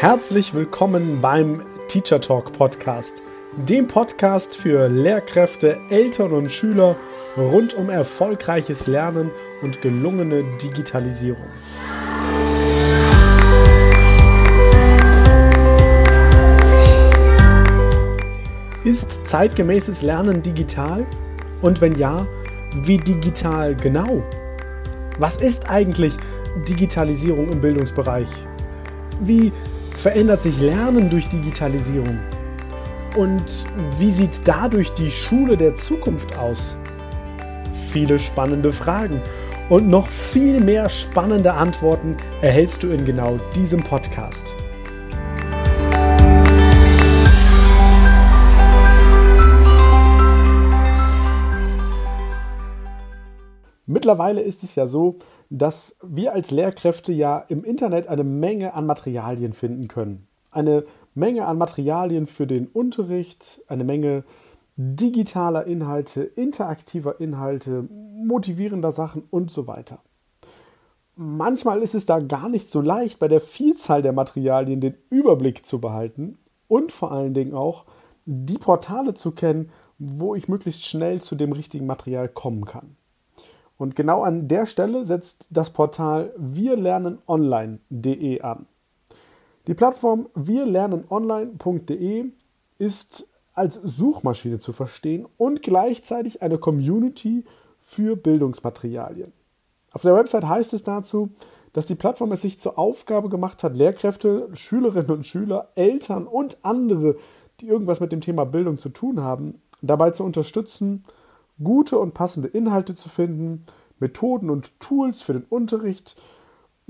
Herzlich willkommen beim Teacher Talk Podcast, dem Podcast für Lehrkräfte, Eltern und Schüler rund um erfolgreiches Lernen und gelungene Digitalisierung. Ist zeitgemäßes Lernen digital? Und wenn ja, wie digital genau? Was ist eigentlich Digitalisierung im Bildungsbereich? Wie verändert sich Lernen durch Digitalisierung? Und wie sieht dadurch die Schule der Zukunft aus? Viele spannende Fragen und noch viel mehr spannende Antworten erhältst du in genau diesem Podcast. Mittlerweile ist es ja so, dass wir als Lehrkräfte ja im Internet eine Menge an Materialien finden können. Eine Menge an Materialien für den Unterricht, eine Menge digitaler Inhalte, interaktiver Inhalte, motivierender Sachen und so weiter. Manchmal ist es da gar nicht so leicht, bei der Vielzahl der Materialien den Überblick zu behalten und vor allen Dingen auch die Portale zu kennen, wo ich möglichst schnell zu dem richtigen Material kommen kann. Und genau an der Stelle setzt das Portal wirlernenonline.de an. Die Plattform wirlernenonline.de ist als Suchmaschine zu verstehen und gleichzeitig eine Community für Bildungsmaterialien. Auf der Website heißt es dazu, dass die Plattform es sich zur Aufgabe gemacht hat, Lehrkräfte, Schülerinnen und Schüler, Eltern und andere, die irgendwas mit dem Thema Bildung zu tun haben, dabei zu unterstützen, gute und passende Inhalte zu finden, Methoden und Tools für den Unterricht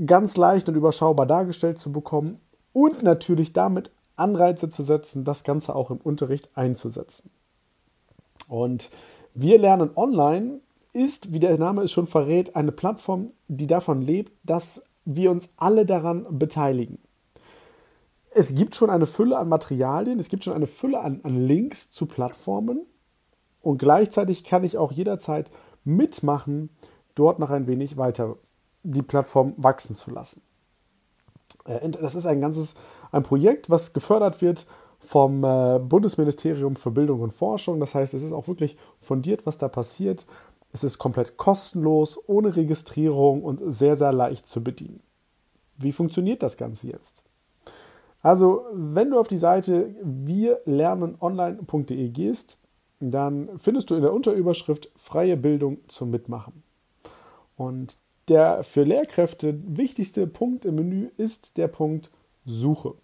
ganz leicht und überschaubar dargestellt zu bekommen und natürlich damit Anreize zu setzen, das Ganze auch im Unterricht einzusetzen. Und wir lernen online ist, wie der Name es schon verrät, eine Plattform, die davon lebt, dass wir uns alle daran beteiligen. Es gibt schon eine Fülle an Materialien, es gibt schon eine Fülle an, an Links zu Plattformen, und gleichzeitig kann ich auch jederzeit mitmachen, dort noch ein wenig weiter die Plattform wachsen zu lassen. Äh, das ist ein ganzes ein Projekt, was gefördert wird vom äh, Bundesministerium für Bildung und Forschung. Das heißt, es ist auch wirklich fundiert, was da passiert. Es ist komplett kostenlos, ohne Registrierung und sehr, sehr leicht zu bedienen. Wie funktioniert das Ganze jetzt? Also, wenn du auf die Seite wirlernenonline.de gehst, dann findest du in der Unterüberschrift freie Bildung zum Mitmachen. Und der für Lehrkräfte wichtigste Punkt im Menü ist der Punkt Suche.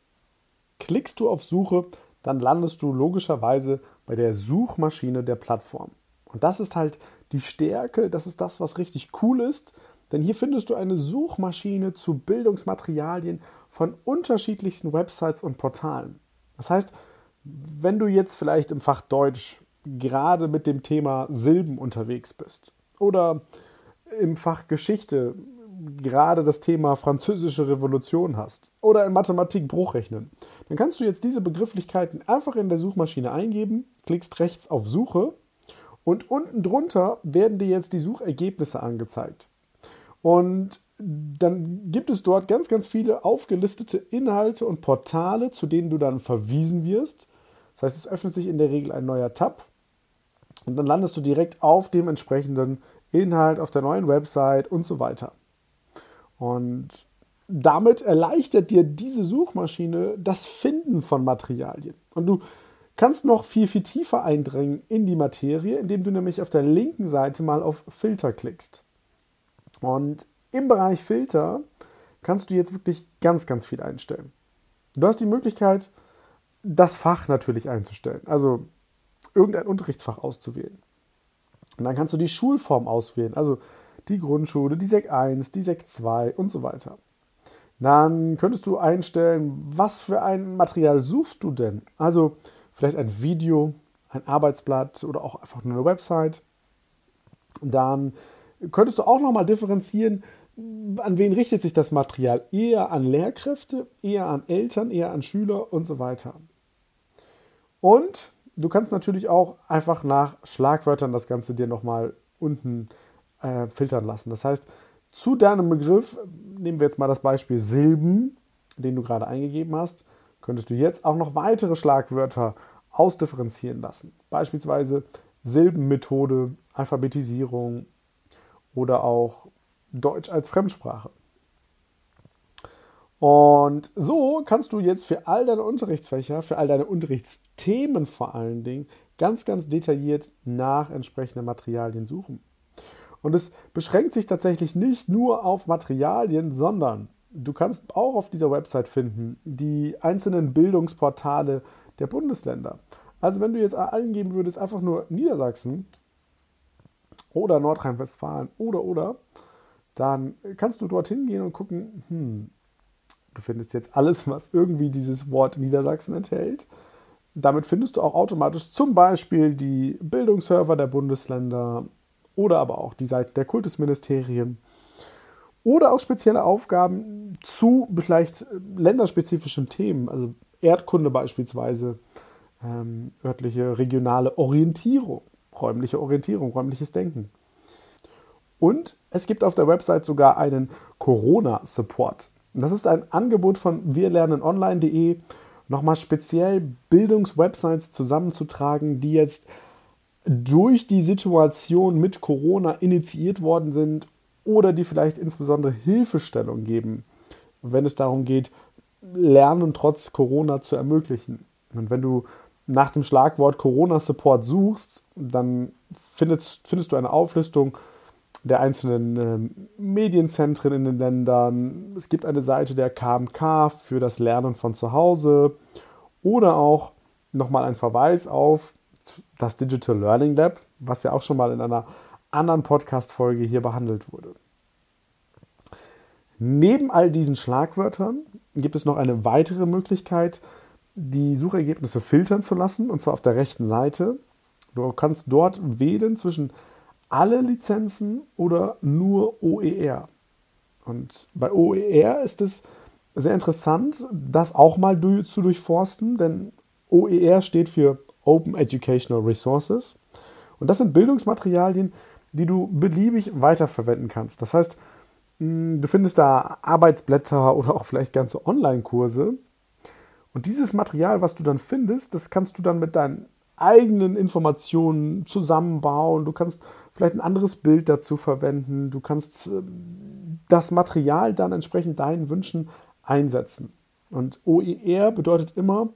Klickst du auf Suche, dann landest du logischerweise bei der Suchmaschine der Plattform. Und das ist halt die Stärke, das ist das, was richtig cool ist, denn hier findest du eine Suchmaschine zu Bildungsmaterialien von unterschiedlichsten Websites und Portalen. Das heißt, wenn du jetzt vielleicht im Fach Deutsch gerade mit dem Thema Silben unterwegs bist oder im Fach Geschichte gerade das Thema französische Revolution hast oder in Mathematik Bruchrechnen, dann kannst du jetzt diese Begrifflichkeiten einfach in der Suchmaschine eingeben, klickst rechts auf Suche und unten drunter werden dir jetzt die Suchergebnisse angezeigt. Und dann gibt es dort ganz, ganz viele aufgelistete Inhalte und Portale, zu denen du dann verwiesen wirst. Das heißt, es öffnet sich in der Regel ein neuer Tab und dann landest du direkt auf dem entsprechenden Inhalt, auf der neuen Website und so weiter. Und damit erleichtert dir diese Suchmaschine das Finden von Materialien. Und du kannst noch viel, viel tiefer eindringen in die Materie, indem du nämlich auf der linken Seite mal auf Filter klickst. Und im Bereich Filter kannst du jetzt wirklich ganz, ganz viel einstellen. Du hast die Möglichkeit, das Fach natürlich einzustellen. Also irgendein Unterrichtsfach auszuwählen. Und dann kannst du die Schulform auswählen, also die Grundschule, die Sek 1, die Sek 2 und so weiter. Dann könntest du einstellen, was für ein Material suchst du denn? Also vielleicht ein Video, ein Arbeitsblatt oder auch einfach nur eine Website. Dann könntest du auch nochmal differenzieren, an wen richtet sich das Material? Eher an Lehrkräfte, eher an Eltern, eher an Schüler und so weiter. Und du kannst natürlich auch einfach nach Schlagwörtern das Ganze dir nochmal unten äh, filtern lassen. Das heißt, zu deinem Begriff, nehmen wir jetzt mal das Beispiel Silben, den du gerade eingegeben hast, könntest du jetzt auch noch weitere Schlagwörter ausdifferenzieren lassen. Beispielsweise Silbenmethode, Alphabetisierung oder auch Deutsch als Fremdsprache. Und so kannst du jetzt für all deine Unterrichtsfächer, für all deine Unterrichtsthemen vor allen Dingen, ganz, ganz detailliert nach entsprechenden Materialien suchen. Und es beschränkt sich tatsächlich nicht nur auf Materialien, sondern du kannst auch auf dieser Website finden die einzelnen Bildungsportale der Bundesländer. Also wenn du jetzt eingeben würdest, einfach nur Niedersachsen oder Nordrhein-Westfalen oder oder, dann kannst du dorthin gehen und gucken, hm, du findest jetzt alles, was irgendwie dieses Wort Niedersachsen enthält. Damit findest du auch automatisch zum Beispiel die Bildungsserver der Bundesländer oder aber auch die Seiten der Kultusministerien oder auch spezielle Aufgaben zu vielleicht länderspezifischen Themen, also Erdkunde beispielsweise, ähm, örtliche, regionale Orientierung, räumliche Orientierung, räumliches Denken. Und es gibt auf der Website sogar einen Corona-Support. Das ist ein Angebot von wirlernenonline.de, nochmal speziell Bildungswebsites zusammenzutragen, die jetzt durch die Situation mit Corona initiiert worden sind oder die vielleicht insbesondere Hilfestellung geben, wenn es darum geht, Lernen trotz Corona zu ermöglichen. Und wenn du nach dem Schlagwort Corona-Support suchst, dann findest, findest du eine Auflistung der einzelnen äh, Medienzentren in den Ländern. Es gibt eine Seite der KMK für das Lernen von zu Hause oder auch nochmal ein Verweis auf das Digital Learning Lab, was ja auch schon mal in einer anderen Podcast-Folge hier behandelt wurde. Neben all diesen Schlagwörtern gibt es noch eine weitere Möglichkeit, die Suchergebnisse filtern zu lassen, und zwar auf der rechten Seite. Du kannst dort wählen zwischen alle Lizenzen oder nur OER. Und bei OER ist es sehr interessant, das auch mal zu durchforsten, denn OER steht für Open Educational Resources. Und das sind Bildungsmaterialien, die du beliebig weiterverwenden kannst. Das heißt, hm, du findest da Arbeitsblätter oder auch vielleicht ganze Online-Kurse. Und dieses Material, was du dann findest, das kannst du dann mit deinen eigenen Informationen zusammenbauen. Du kannst vielleicht ein anderes Bild dazu verwenden. Du kannst ähm, das Material dann entsprechend deinen Wünschen einsetzen. Und OER bedeutet immer,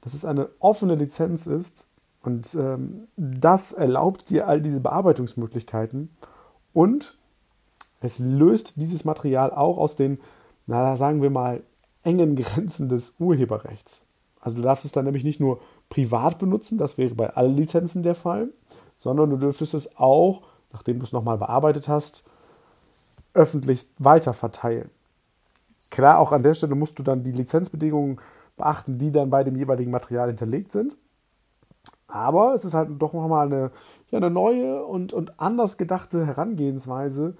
dass es eine offene Lizenz ist und ähm, das erlaubt dir all diese Bearbeitungsmöglichkeiten und es löst dieses Material auch aus den, na sagen wir mal, engen Grenzen des Urheberrechts. Also du darfst es dann nämlich nicht nur privat benutzen, das wäre bei allen Lizenzen der Fall, sondern du dürftest es auch, nachdem du es nochmal bearbeitet hast, öffentlich weiter verteilen. Klar, auch an der Stelle musst du dann die Lizenzbedingungen beachten, die dann bei dem jeweiligen Material hinterlegt sind. Aber es ist halt doch nochmal eine, ja, eine neue und, und anders gedachte Herangehensweise,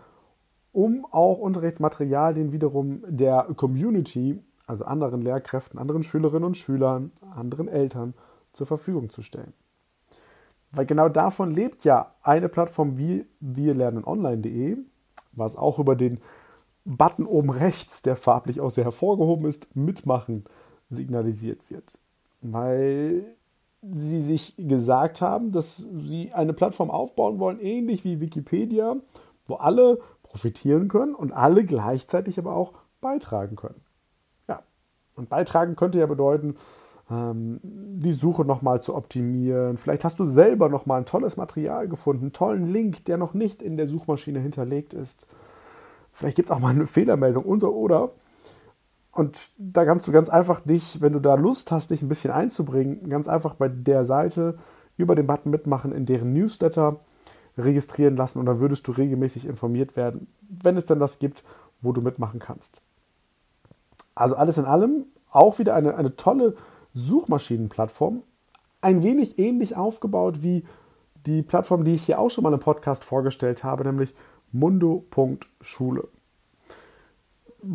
um auch Unterrichtsmaterialien wiederum der Community, also anderen Lehrkräften, anderen Schülerinnen und Schülern, anderen Eltern zur Verfügung zu stellen. Weil genau davon lebt ja eine Plattform wie wir lernen online.de, was auch über den Button oben rechts, der farblich auch sehr hervorgehoben ist, mitmachen signalisiert wird. Weil sie sich gesagt haben, dass sie eine Plattform aufbauen wollen, ähnlich wie Wikipedia, wo alle profitieren können und alle gleichzeitig aber auch beitragen können. Ja, und beitragen könnte ja bedeuten, die Suche nochmal zu optimieren. Vielleicht hast du selber nochmal ein tolles Material gefunden, einen tollen Link, der noch nicht in der Suchmaschine hinterlegt ist. Vielleicht gibt es auch mal eine Fehlermeldung und oder. Und da kannst du ganz einfach dich, wenn du da Lust hast, dich ein bisschen einzubringen, ganz einfach bei der Seite über den Button mitmachen, in deren Newsletter registrieren lassen und dann würdest du regelmäßig informiert werden, wenn es denn das gibt, wo du mitmachen kannst. Also alles in allem auch wieder eine, eine tolle Suchmaschinenplattform, ein wenig ähnlich aufgebaut wie die Plattform, die ich hier auch schon mal im Podcast vorgestellt habe, nämlich mundo.schule.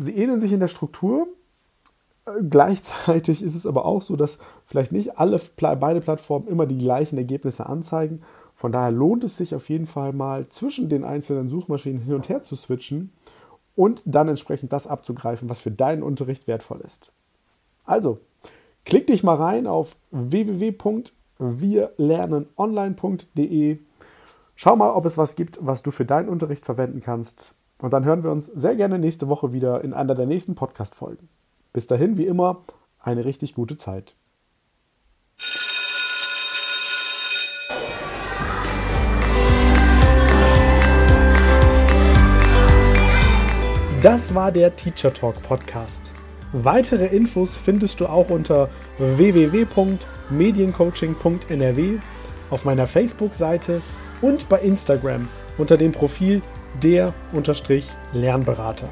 Sie ähneln sich in der Struktur. Gleichzeitig ist es aber auch so, dass vielleicht nicht alle beide Plattformen immer die gleichen Ergebnisse anzeigen. Von daher lohnt es sich auf jeden Fall mal zwischen den einzelnen Suchmaschinen hin und her zu switchen, und dann entsprechend das abzugreifen, was für deinen Unterricht wertvoll ist. Also, klick dich mal rein auf www.wirlernenonline.de. Schau mal, ob es was gibt, was du für deinen Unterricht verwenden kannst. Und dann hören wir uns sehr gerne nächste Woche wieder in einer der nächsten Podcast-Folgen. Bis dahin, wie immer, eine richtig gute Zeit. Das war der Teacher Talk Podcast. Weitere Infos findest du auch unter www.mediencoaching.nrw auf meiner Facebook-Seite und bei Instagram unter dem Profil der-lernberater.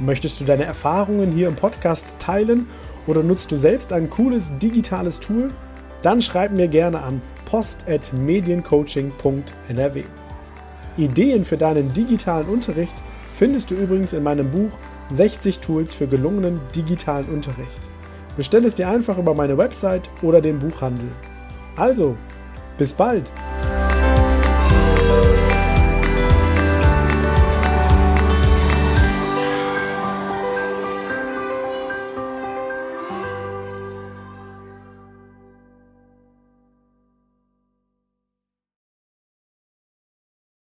Möchtest du deine Erfahrungen hier im Podcast teilen oder nutzt du selbst ein cooles digitales Tool? Dann schreib mir gerne an post.mediencoaching.nrw. Ideen für deinen digitalen Unterricht – findest du übrigens in meinem Buch 60 Tools für gelungenen digitalen Unterricht. Bestell es dir einfach über meine Website oder den Buchhandel. Also, bis bald!